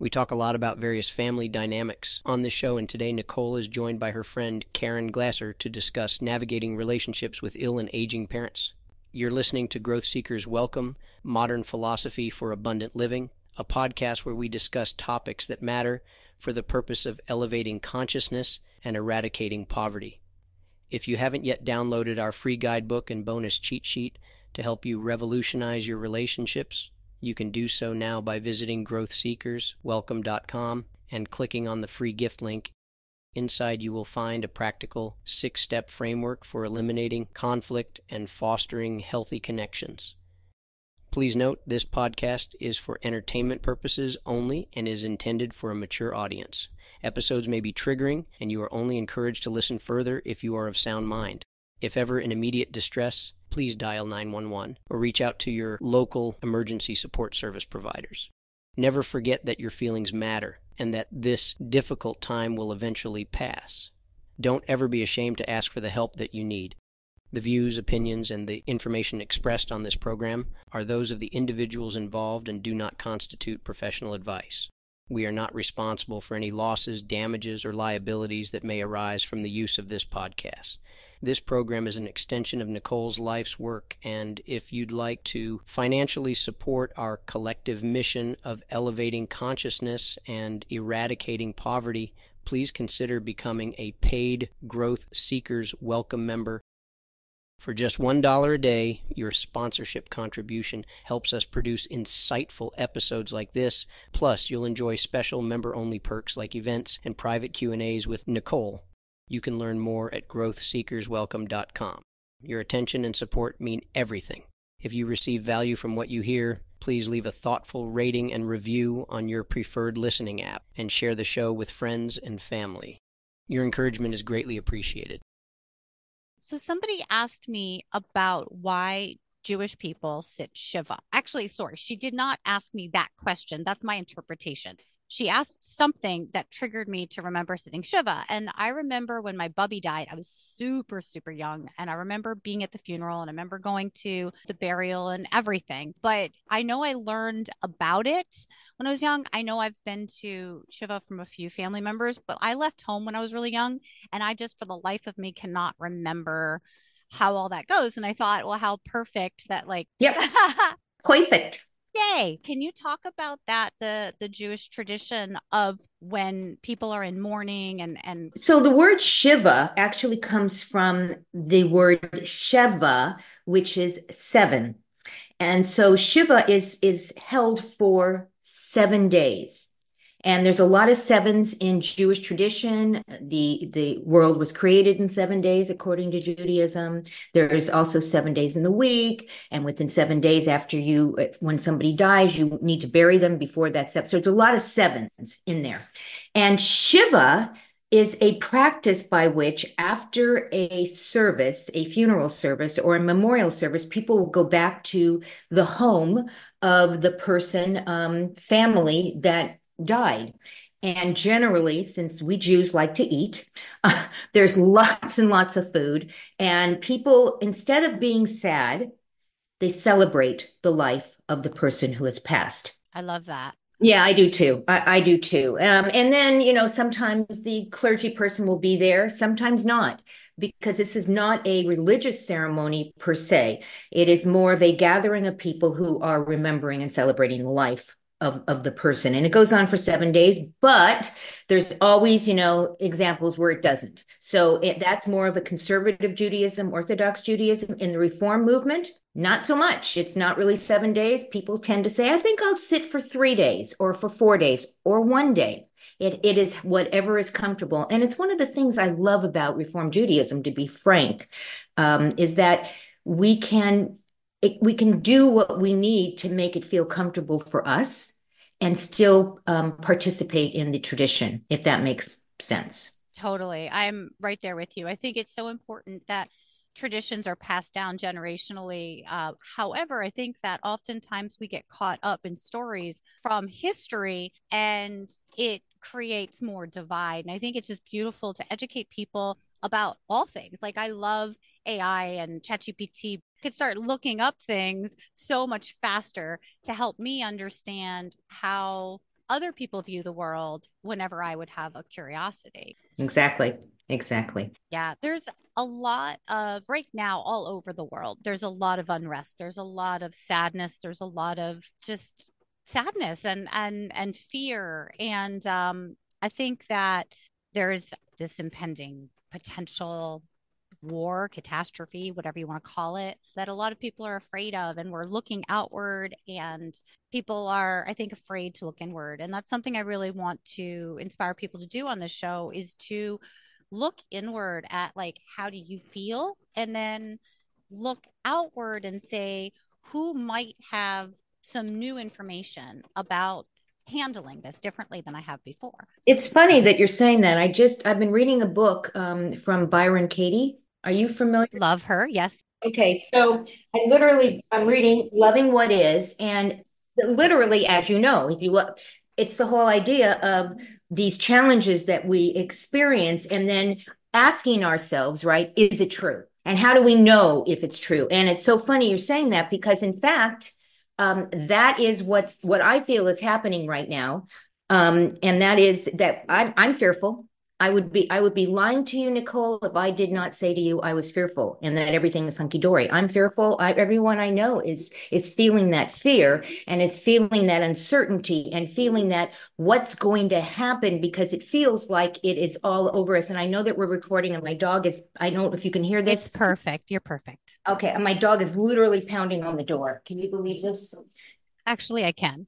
We talk a lot about various family dynamics on this show, and today Nicole is joined by her friend Caren Glasser to discuss navigating relationships with ill and aging parents. You're listening to Growth Seekers Welcome Modern Philosophy for Abundant Living, a podcast where we discuss topics that matter for the purpose of elevating consciousness and eradicating poverty. If you haven't yet downloaded our free guidebook and bonus cheat sheet to help you revolutionize your relationships, you can do so now by visiting growthseekerswelcome.com and clicking on the free gift link. Inside, you will find a practical six step framework for eliminating conflict and fostering healthy connections. Please note this podcast is for entertainment purposes only and is intended for a mature audience. Episodes may be triggering, and you are only encouraged to listen further if you are of sound mind. If ever in immediate distress, please dial 911 or reach out to your local emergency support service providers. Never forget that your feelings matter and that this difficult time will eventually pass. Don't ever be ashamed to ask for the help that you need. The views, opinions, and the information expressed on this program are those of the individuals involved and do not constitute professional advice. We are not responsible for any losses, damages, or liabilities that may arise from the use of this podcast. This program is an extension of Nicole's life's work, and if you'd like to financially support our collective mission of elevating consciousness and eradicating poverty, please consider becoming a paid Growth Seekers Welcome member. For just $1 a day, your sponsorship contribution helps us produce insightful episodes like this. Plus, you'll enjoy special member-only perks like events and private Q&As with Nicole you can learn more at growthseekerswelcome.com. Your attention and support mean everything. If you receive value from what you hear, please leave a thoughtful rating and review on your preferred listening app and share the show with friends and family. Your encouragement is greatly appreciated. So, somebody asked me about why Jewish people sit Shiva. Actually, sorry, she did not ask me that question. That's my interpretation she asked something that triggered me to remember sitting Shiva. And I remember when my bubby died, I was super, super young. And I remember being at the funeral and I remember going to the burial and everything. But I know I learned about it when I was young. I know I've been to Shiva from a few family members, but I left home when I was really young. And I just, for the life of me, cannot remember how all that goes. And I thought, well, how perfect that, like, yep. Perfect. Yay. Can you talk about that, the the Jewish tradition of when people are in mourning and and So the word Shiva actually comes from the word Sheva, which is seven. And so Shiva is is held for 7 days. And there's a lot of sevens in Jewish tradition. The the world was created in seven days, according to Judaism. There's also seven days in the week, and within seven days after you, when somebody dies, you need to bury them before that seven. So there's a lot of sevens in there. And Shiva is a practice by which, after a service, a funeral service or a memorial service, people will go back to the home of the person, um, family that died. And generally, since we Jews like to eat, uh, there's lots and lots of food. And people, instead of being sad, they celebrate the life of the person who has passed. I love that. Yeah, I do too. I, I do too. Um, and then, you know, sometimes the clergy person will be there, sometimes not, because this is not a religious ceremony per se. It is more of a gathering of people who are remembering and celebrating the life of, of the person and it goes on for seven days but there's always you know examples where it doesn't. So it, that's more of a conservative judaism orthodox judaism in the reform movement. Not so much. It's not really seven days. People tend to say i think i'll sit for three days or for four days or one day. It, it is whatever is comfortable. And it's one of the things i love about reform judaism to be frank um, is that we can it, we can do what we need to make it feel comfortable for us and still um, participate in the tradition, if that makes sense. Totally. I'm right there with you. I think it's so important that traditions are passed down generationally. Uh, however, I think that oftentimes we get caught up in stories from history and it creates more divide. And I think it's just beautiful to educate people about all things. Like I love AI and ChatGPT could start looking up things so much faster to help me understand how other people view the world whenever I would have a curiosity. Exactly. Exactly. Yeah, there's a lot of right now all over the world. There's a lot of unrest. There's a lot of sadness. There's a lot of just sadness and and and fear. And um, I think that there's this impending potential war, catastrophe, whatever you want to call it, that a lot of people are afraid of. And we're looking outward, and people are, I think, afraid to look inward. And that's something I really want to inspire people to do on this show is to look inward at like, how do you feel? And then look outward and say, who might have some new information about handling this differently than I have before. It's funny that you're saying that. I just I've been reading a book um, from Byron Katie. Are you familiar? Love her. Yes. Okay, so I literally I'm reading Loving What Is, and literally, as you know, if you look, it's the whole idea of these challenges that we experience, and then asking ourselves, right, is it true? And how do we know if it's true? And it's so funny you're saying that because, in fact, um, that is what what I feel is happening right now, um, and that is that I'm I'm fearful. I would be I would be lying to you, Nicole, if I did not say to you I was fearful and that everything is hunky dory. I'm fearful. I, everyone I know is is feeling that fear and is feeling that uncertainty and feeling that what's going to happen because it feels like it is all over us. And I know that we're recording, and my dog is. I don't know if you can hear this. It's perfect. You're perfect. Okay, and my dog is literally pounding on the door. Can you believe this? Actually, I can.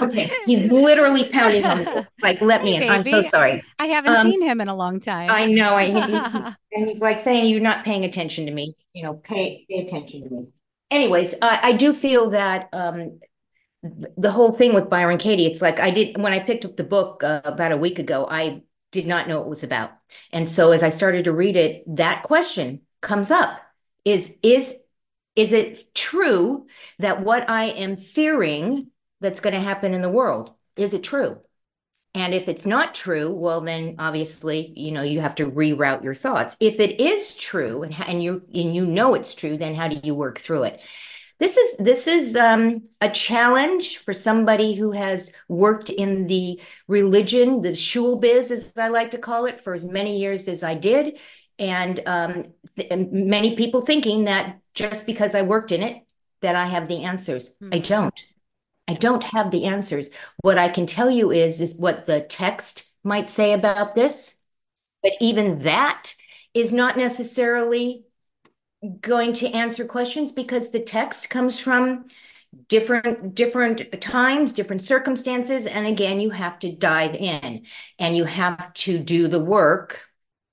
okay, he's literally pounding on the like, let me Hey, in. I'm so sorry. I haven't Um, seen him in a long time. I know. I and he's like saying you're not paying attention to me. You know, pay pay attention to me. Anyways, I, I do feel that um, the whole thing with Byron Katie, it's like I did when I picked up the book uh, about a week ago. I did not know what it was about, and so as I started to read it, that question comes up: is is is it true that what I am fearing that's going to happen in the world is it true? And if it's not true, well, then obviously, you know, you have to reroute your thoughts. If it is true and, and you and you know it's true, then how do you work through it? This is this is um, a challenge for somebody who has worked in the religion, the shul biz, as I like to call it, for as many years as I did, and um, th- many people thinking that just because I worked in it, that I have the answers. I Mhm. don't. I don't have the answers. What I can tell you is is what the text might say about this, but even that is not necessarily going to answer questions because the text comes from different different times, different circumstances, and again, you have to dive in and you have to do the work.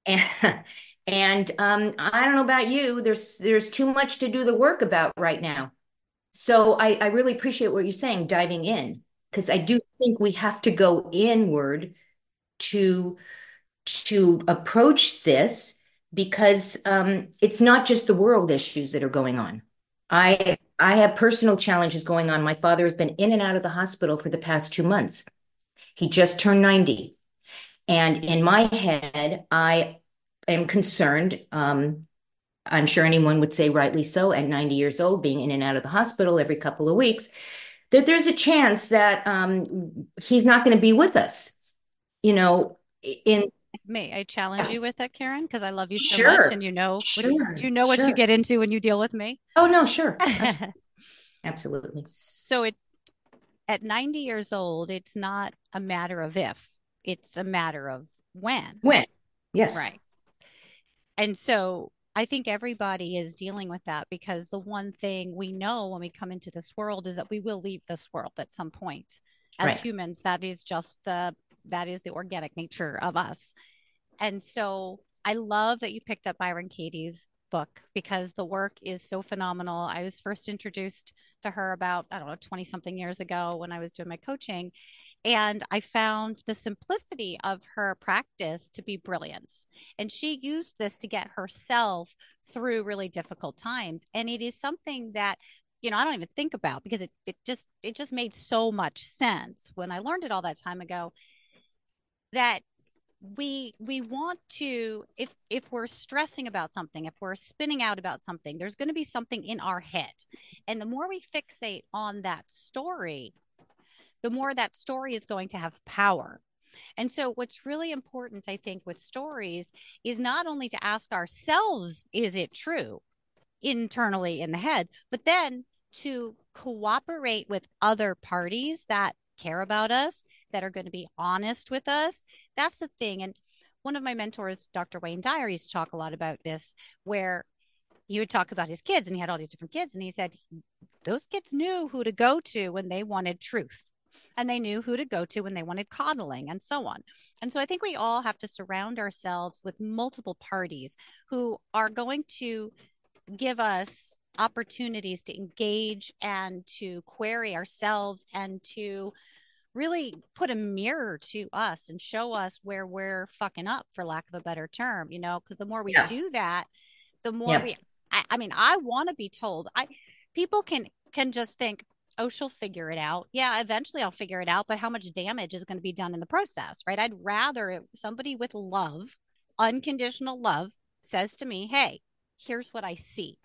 And and um, I don't know about you, there's there's too much to do the work about right now. So I, I really appreciate what you're saying, diving in, because I do think we have to go inward to to approach this because um, it's not just the world issues that are going on. I I have personal challenges going on. My father has been in and out of the hospital for the past two months. He just turned 90. And in my head, I am concerned. Um, I'm sure anyone would say rightly so at 90 years old, being in and out of the hospital every couple of weeks, that there's a chance that um, he's not going to be with us. You know, in May I challenge you with that, Caren? Because I love you so Sure. much, and you know, what- Sure, you know what sure. you get into when you deal with me. oh no, sure, absolutely. so it's at 90 years old, it's not a matter of if, it's a matter of when. When? Yes. Right. And so I think everybody is dealing with that because the one thing we know when we come into this world is that we will leave this world at some point. As Right. humans, that is just the that is the organic nature of us. And so I love that you picked up Byron Katie's book because the work is so phenomenal. I was first introduced to her about, I don't know, 20 something years ago when I was doing my coaching. And I found the simplicity of her practice to be brilliant. And she used this to get herself through really difficult times. And it is something that, you know, I don't even think about because it, it just it just made so much sense when I learned it all that time ago that we we want to if if we're stressing about something if we're spinning out about something there's going to be something in our head and the more we fixate on that story the more that story is going to have power. And so, what's really important, I think, with stories is not only to ask ourselves, is it true internally in the head, but then to cooperate with other parties that care about us, that are going to be honest with us. That's the thing. And one of my mentors, Dr. Wayne Dyer, used to talk a lot about this, where he would talk about his kids and he had all these different kids. And he said, those kids knew who to go to when they wanted truth and they knew who to go to when they wanted coddling and so on. And so I think we all have to surround ourselves with multiple parties who are going to give us opportunities to engage and to query ourselves and to really put a mirror to us and show us where we're fucking up for lack of a better term you know because the more we yeah. do that the more yeah. we I, I mean i want to be told i people can can just think oh she'll figure it out yeah eventually i'll figure it out but how much damage is going to be done in the process right i'd rather somebody with love unconditional love says to me hey here's what i see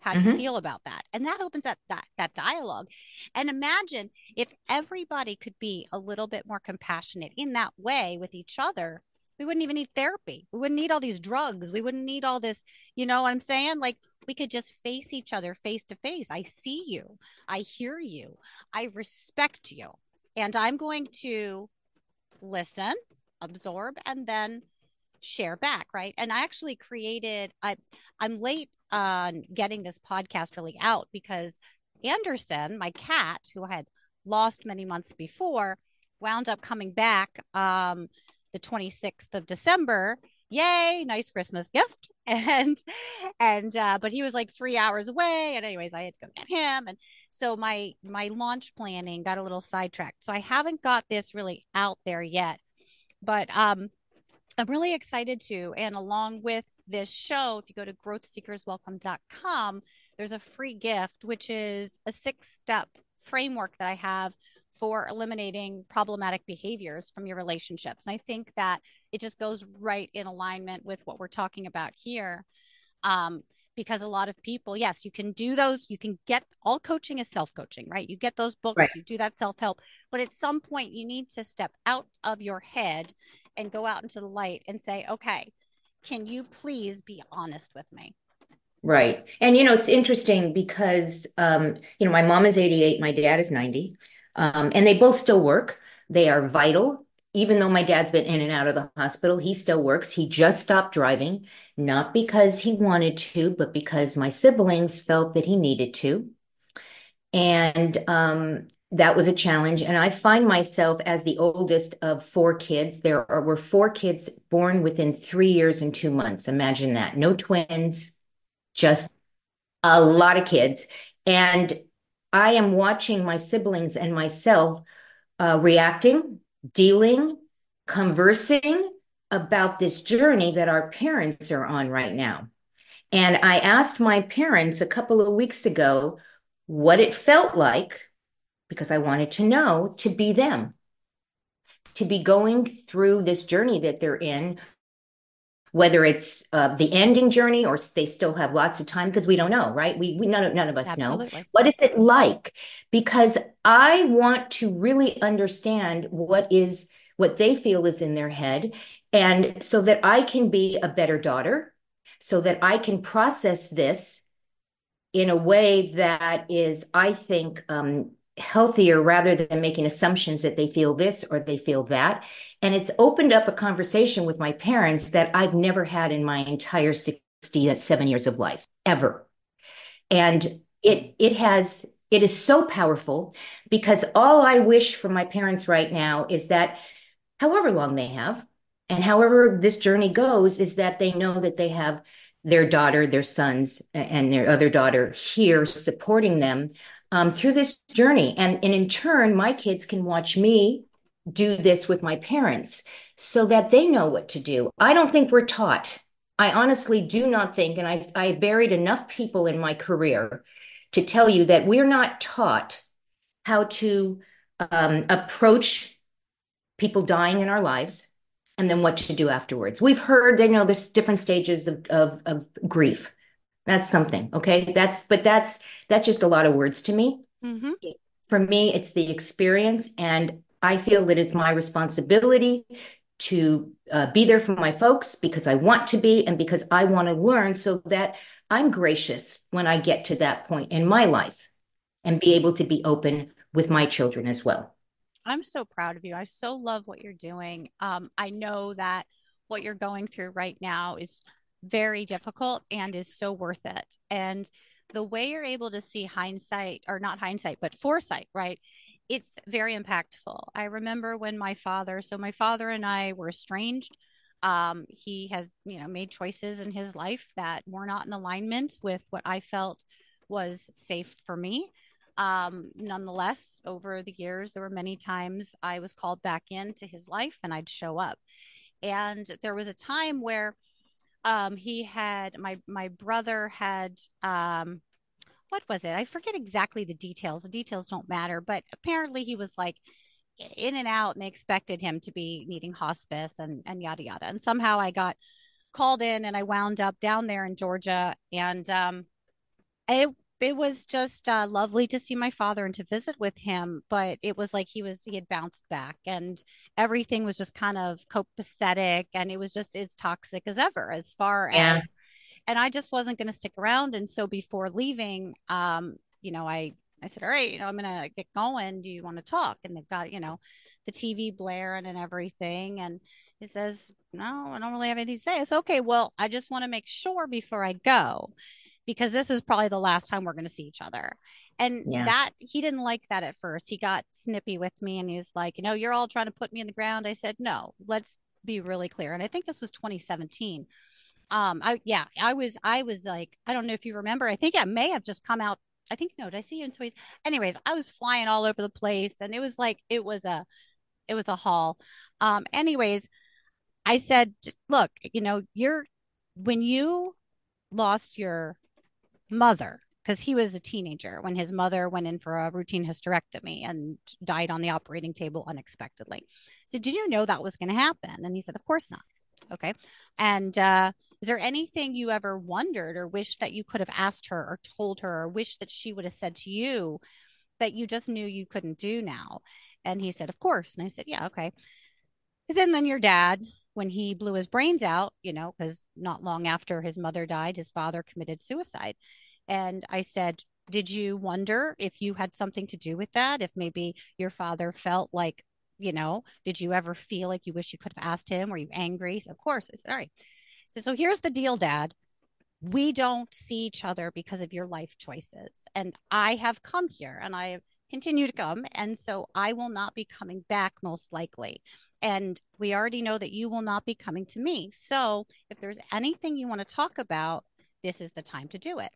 how do mm-hmm. you feel about that? And that opens up that that dialogue. And imagine if everybody could be a little bit more compassionate in that way with each other. We wouldn't even need therapy. We wouldn't need all these drugs. We wouldn't need all this, you know what I'm saying? Like we could just face each other face to face. I see you. I hear you. I respect you. And I'm going to listen, absorb, and then share back right and i actually created i i'm late on getting this podcast really out because anderson my cat who i had lost many months before wound up coming back um the 26th of december. Yay nice christmas gift. And and uh but he was like three hours away. And anyways i had to go get him. And so my my launch planning got a little sidetracked. So i haven't got this really out there yet. But um I'm really excited to. And along with this show, if you go to growthseekerswelcome.com, there's a free gift, which is a six step framework that I have for eliminating problematic behaviors from your relationships. And I think that it just goes right in alignment with what we're talking about here. Um, because a lot of people, yes, you can do those. You can get all coaching is self coaching, right? You get those books, right. you do that self help. But at some point, you need to step out of your head and go out into the light and say, okay, can you please be honest with me? Right. And, you know, it's interesting because, um, you know, my mom is 88, my dad is 90, um, and they both still work. They are vital. Even though my dad's been in and out of the hospital, he still works. He just stopped driving, not because he wanted to, but because my siblings felt that he needed to. And um, that was a challenge. And I find myself as the oldest of four kids. There are, were four kids born within three years and two months. Imagine that. No twins, just a lot of kids. And I am watching my siblings and myself uh, reacting, dealing, conversing about this journey that our parents are on right now. And I asked my parents a couple of weeks ago what it felt like because I wanted to know to be them, to be going through this journey that they're in, whether it's uh, the ending journey or they still have lots of time because we don't know, right? We, we none, of, none of us Absolutely. know. What is it like? Because I want to really understand what is what they feel is in their head and so that I can be a better daughter, so that I can process this in a way that is, I think, um, healthier rather than making assumptions that they feel this or they feel that. And it's opened up a conversation with my parents that I've never had in my entire 67 years of life, ever. And it it has it is so powerful because all I wish for my parents right now is that however long they have and however this journey goes is that they know that they have their daughter, their sons, and their other daughter here supporting them um, through this journey. And, and in turn, my kids can watch me do this with my parents so that they know what to do. I don't think we're taught. I honestly do not think, and I, I buried enough people in my career to tell you that we're not taught how to um, approach people dying in our lives and then what to do afterwards. We've heard, you know, there's different stages of, of, of grief. That's something. Okay. That's, but that's, that's just a lot of words to me. Mm-hmm. For me, it's the experience, and I feel that it's my responsibility to uh, be there for my folks because I want to be and because I want to learn so that I'm gracious when I get to that point in my life and be able to be open with my children as well. I'm so proud of you. I so love what you're doing. Um, I know that what you're going through right now is very difficult and is so worth it. And the way you're able to see hindsight, or not hindsight, but foresight, right? It's very impactful. I remember when my father, so my father and I were estranged. Um, he has, you know, made choices in his life that were not in alignment with what I felt was safe for me. Um, nonetheless, over the years, there were many times I was called back into his life and I'd show up. And there was a time where um, he had my my brother had um, what was it? I forget exactly the details. The details don't matter, but apparently he was like in and out, and they expected him to be needing hospice and and yada yada. And somehow I got called in, and I wound up down there in Georgia, and um, it it was just uh, lovely to see my father and to visit with him but it was like he was he had bounced back and everything was just kind of copacetic and it was just as toxic as ever as far yeah. as and i just wasn't going to stick around and so before leaving um you know i i said all right you know i'm going to get going. Do you want to talk? And they've got you know the tv blaring and everything and he says no i don't really have anything to say. It's okay well i just want to make sure before i go because this is probably the last time we're going to see each other. And yeah. that he didn't like that at first. He got snippy with me and he's like, you know, you're all trying to put me in the ground. I said, no, let's be really clear. And I think this was 2017. Um, I, yeah, I was, I was like, I don't know if you remember, I think I may have just come out. I think, no, did I see you in Sways? Anyways, I was flying all over the place and it was like, it was a, it was a haul. Um, anyways, I said, look, you know, you're, when you lost your mother because he was a teenager when his mother went in for a routine hysterectomy and died on the operating table unexpectedly. So, did you know that was going to happen? And he said, Of course not. Okay. And uh, is there anything you ever wondered or wished that you could have asked her or told her or wished that she would have said to you that you just knew you couldn't do now? And he said, Of course. And I said, Yeah, okay. Is and then your dad, when he blew his brains out, you know, because not long after his mother died, his father committed suicide. And I said, Did you wonder if you had something to do with that? If maybe your father felt like, you know, did you ever feel like you wish you could have asked him? Were you angry? So, of course. I said, All right. So, so here's the deal, Dad. We don't see each other because of your life choices. And I have come here and I continue to come. And so I will not be coming back most likely. And we already know that you will not be coming to me. So if there's anything you want to talk about, this is the time to do it.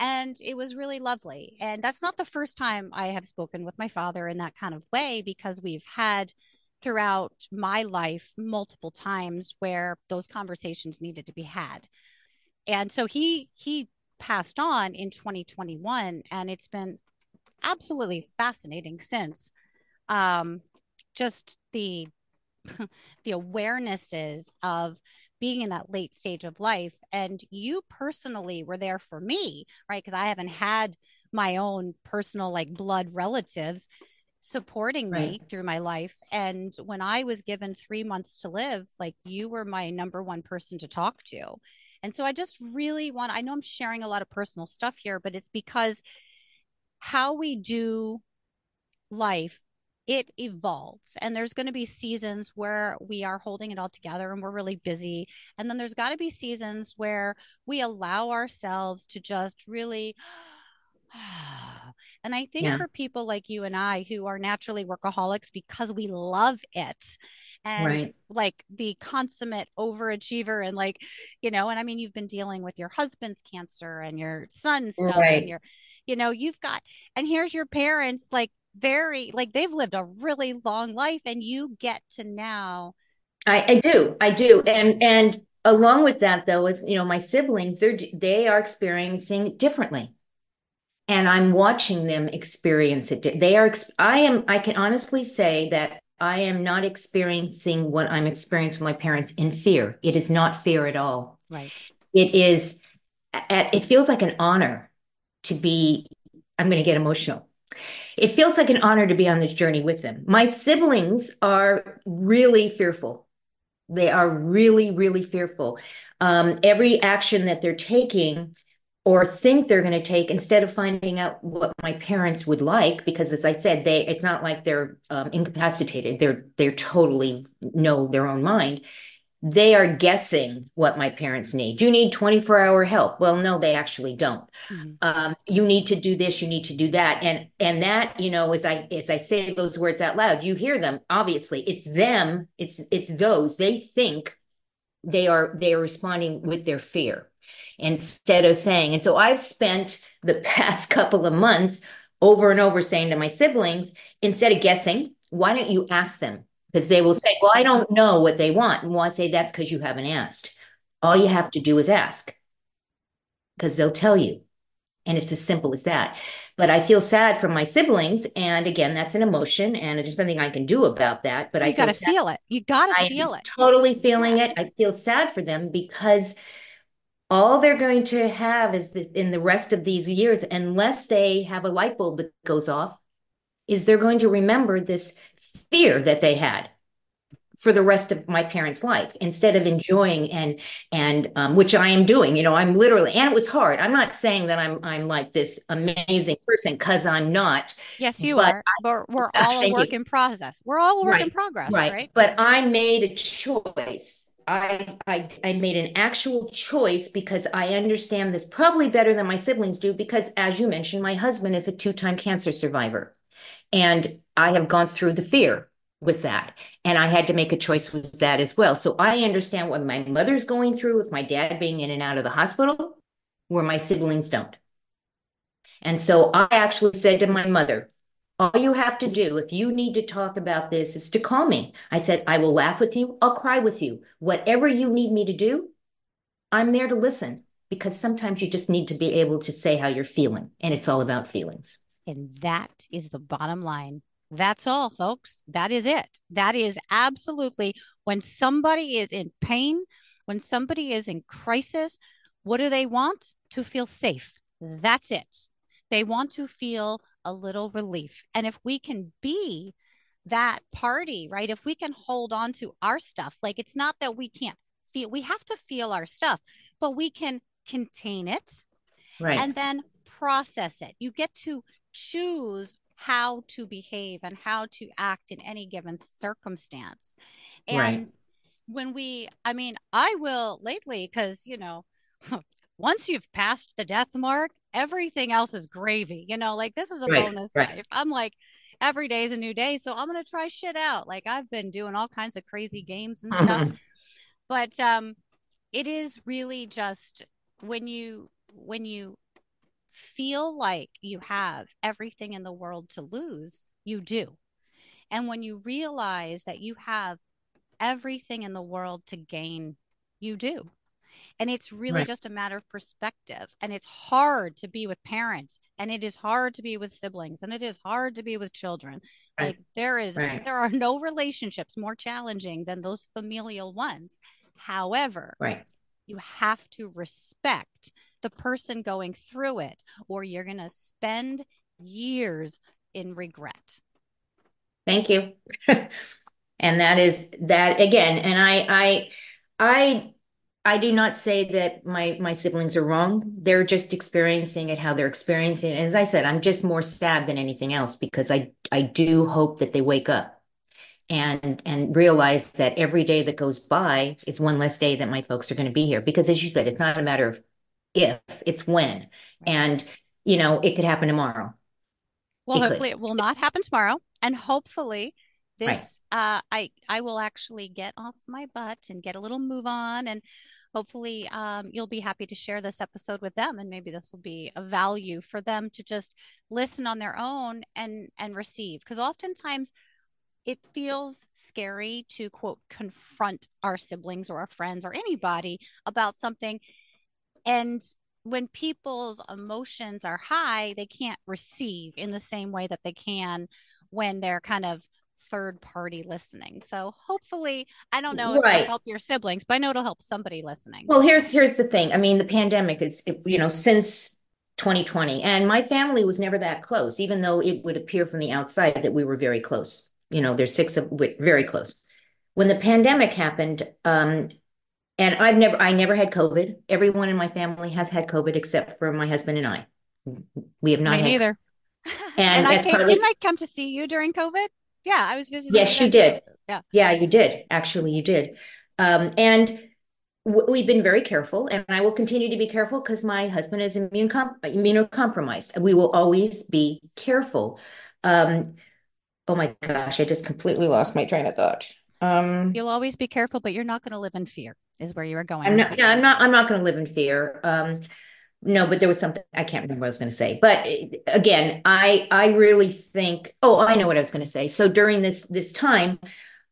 And it was really lovely. And that's not the first time I have spoken with my father in that kind of way because we've had throughout my life multiple times where those conversations needed to be had. And so he he passed on in 2021 and it's been absolutely fascinating since um just the the awarenesses of being in that late stage of life. And you personally were there for me right? Because i haven't had my own personal like blood relatives supporting right. me through my life. And when i was given 3 months to live like you were my number one person to talk to. And so i just really want i know i'm sharing a lot of personal stuff here but it's because how we do life it evolves and there's going to be seasons where we are holding it all together and we're really busy and then there's got to be seasons where we allow ourselves to just really and I think yeah. for people like you and I who are naturally workaholics because we love it and right. like the consummate overachiever and like, you know, and I mean, you've been dealing with your husband's cancer and your son's stuff right. and your, you know, you've got, and here's your parents like very like they've lived a really long life and you get to now I, I do i do. And and along with that though is you know my siblings they're they are experiencing differently. And i'm watching them experience it they are i am i can honestly say that i am not experiencing what i'm experiencing with my parents in fear. It is not fear at all. Right. It is at, it feels like an honor to be i'm going to get emotional It feels like an honor to be on this journey with them. My siblings are really fearful. They are really, really fearful. Um, every action that they're taking or think they're going to take instead of finding out what my parents would like because as i said they it's not like they're um, incapacitated they're they're totally know their own mind they are guessing what my parents need. You need 24 hour help. Well, no, they actually don't. Mm-hmm. Um, you need to do this, you need to do that. And and that, you know, as I as I say those words out loud, you hear them, obviously. It's them, it's it's those. They think they are they are responding with their fear instead of saying, and so I've spent the past couple of months over and over saying to my siblings, instead of guessing, why don't you ask them? Because they will say, Well, I don't know what they want. And well, I say, That's because you haven't asked. All you have to do is ask because they'll tell you. And it's as simple as that. But I feel sad for my siblings. And again, that's an emotion. And there's nothing I can do about that. But you I got to feel it. You got to feel it. Totally feeling it. I feel sad for them because all they're going to have is this in the rest of these years, unless they have a light bulb that goes off, is they're going to remember this fear that they had for the rest of my parents' life instead of enjoying and and um, which I am doing. You know, I'm literally and it was hard. I'm not saying that I'm I'm like this amazing person because I'm not. Yes, you are. I, we're, we're all a work you. in process. We're all a work right, in progress, right. right? But I made a choice. I, I I made an actual choice because I understand this probably better than my siblings do because as you mentioned my husband is a two-time cancer survivor and I have gone through the fear with that. And I had to make a choice with that as well. So I understand what my mother's going through with my dad being in and out of the hospital, where my siblings don't. And so I actually said to my mother, all you have to do if you need to talk about this is to call me. I said, I will laugh with you. I'll cry with you. Whatever you need me to do, I'm there to listen because sometimes you just need to be able to say how you're feeling. And it's all about feelings. And that is the bottom line. That's all, folks. That is it. That is absolutely when somebody is in pain, when somebody is in crisis, what do they want? To feel safe. That's it. They want to feel a little relief. And if we can be that party, right? If we can hold on to our stuff, like it's not that we can't feel, we have to feel our stuff, but we can contain it. Right. And then process it. You get to choose how to behave and how to act in any given circumstance. And right. when we, I mean, I will lately, because, you know, once you've passed the death mark, everything else is gravy. You know, like this is a right, bonus right. life. I'm like, every day is a new day. So I'm going to try shit out. Like I've been doing all kinds of crazy games and stuff. but um, it is really just when you, when you feel like you have everything in the world to lose, you do. And when you realize that you have everything in the world to gain, you do. And it's really right. just a matter of perspective. And it's hard to be with parents, and it is hard to be with siblings, and it is hard to be with children. Right. Like there is, right. there are no relationships more challenging than those familial ones. However, right. you have to respect the person going through it, or you're going to spend years in regret. Thank you. and that is that again. And I, I, I, I do not say that my my siblings are wrong. They're just experiencing it how they're experiencing it. And as I said, I'm just more sad than anything else because I I do hope that they wake up and and realize that every day that goes by is one less day that my folks are going to be here. Because as you said, it's not a matter of if, it's when. And, you know, it could happen tomorrow. Well, it hopefully could. it will not happen tomorrow. And hopefully this right. uh I I will actually get off my butt and get a little move on and hopefully um, you'll be happy to share this episode with them and maybe this will be a value for them to just listen on their own and and receive because oftentimes it feels scary to quote confront our siblings or our friends or anybody about something and when people's emotions are high, they can't receive in the same way that they can when they're kind of third party listening. So hopefully, I don't know if right. it'll help your siblings, but I know it'll help somebody listening. Well, here's here's the thing. I mean, the pandemic is you know since 2020. And my family was never that close, even though it would appear from the outside that we were very close. You know, there's six of very close. When the pandemic happened, um, and I've never, I never had COVID. Everyone in my family has had COVID except for my husband and I. We have not Me had neither. And And, I came, partly- didn't I come to see you during COVID? Yeah, I was visiting. Yes, you did. Yeah. Yeah, you did. Actually, you did. Um, and w- we've been very careful, and I will continue to be careful because my husband is immune com immunocompromised. We will always be careful. Um, oh my gosh, I just completely lost my train of thought. Um, You'll always be careful, but you're not going to live in fear, is where you were going. I'm not, yeah, I'm not, I'm not going to live in fear. Um, no, but there was something, I can't remember what I was going to say. But eh, again, I, I really think, oh, I know what I was going to say. So during this, this time,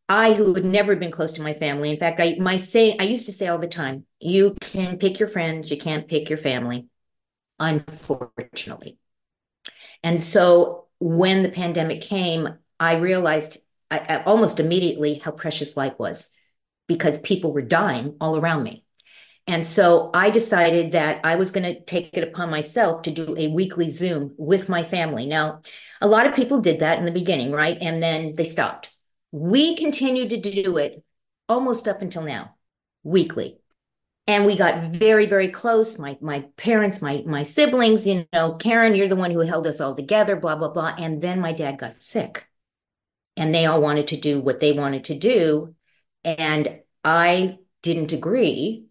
I, who had never been close to my family, in fact, I, my say, I used to say all the time, you can pick your friends, you can't pick your family, unfortunately. And so when the pandemic came, I realized I, I almost immediately how precious life was because people were dying all around me. And so I decided that I was going to take it upon myself to do a weekly Zoom with my family. Now, a lot of people did that in the beginning, right? And then they stopped. We continued to do it almost up until now, weekly. And we got very, very close. My my parents, my my siblings, you know, Caren, you're the one who held us all together, blah, blah, blah. And then my dad got sick. And they all wanted to do what they wanted to do. And I didn't agree.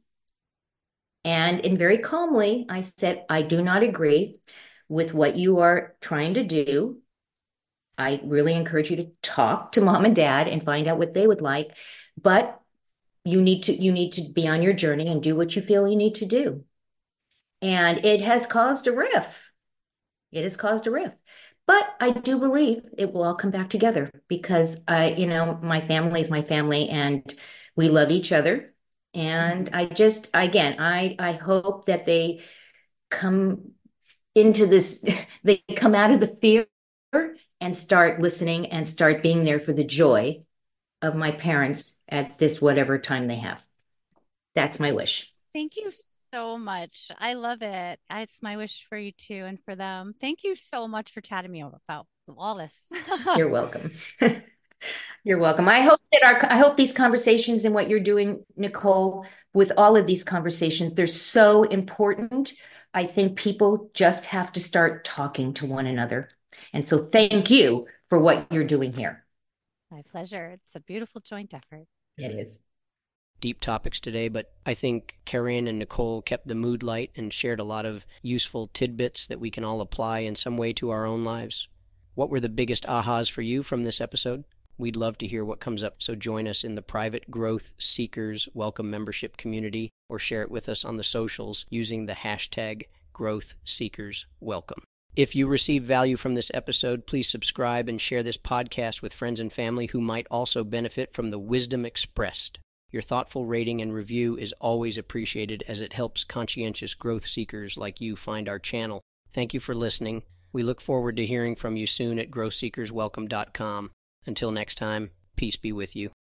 And in very calmly, I said, I do not agree with what you are trying to do. I really encourage you to talk to mom and dad and find out what they would like. But you need to you need to be on your journey and do what you feel you need to do. And it has caused a rift. It has caused a rift. But I do believe it will all come back together because I, you know, my family is my family and we love each other. And I just, again, I I hope that they come into this, they come out of the fear and start listening and start being there for the joy of my parents at this whatever time they have. That's my wish. Thank you so much. I love it. It's my wish for you too and for them. Thank you so much for chatting me about all this. You're welcome. You're welcome. I hope that our I hope these conversations and what you're doing, Nicole, with all of these conversations, they're so important. I think people just have to start talking to one another. And so thank you for what you're doing here. My pleasure. It's a beautiful joint effort. It is. Deep topics today, but I think Caren and Nicole kept the mood light and shared a lot of useful tidbits that we can all apply in some way to our own lives. What were the biggest ahas for you from this episode? We'd love to hear what comes up, so join us in the private Growth Seekers Welcome Membership community or share it with us on the socials using the hashtag Growth Seekers Welcome. If you receive value from this episode, please subscribe and share this podcast with friends and family who might also benefit from the wisdom expressed. Your thoughtful rating and review is always appreciated as it helps conscientious growth seekers like you find our channel. Thank you for listening. We look forward to hearing from you soon at growthseekerswelcome.com. Until next time, peace be with you.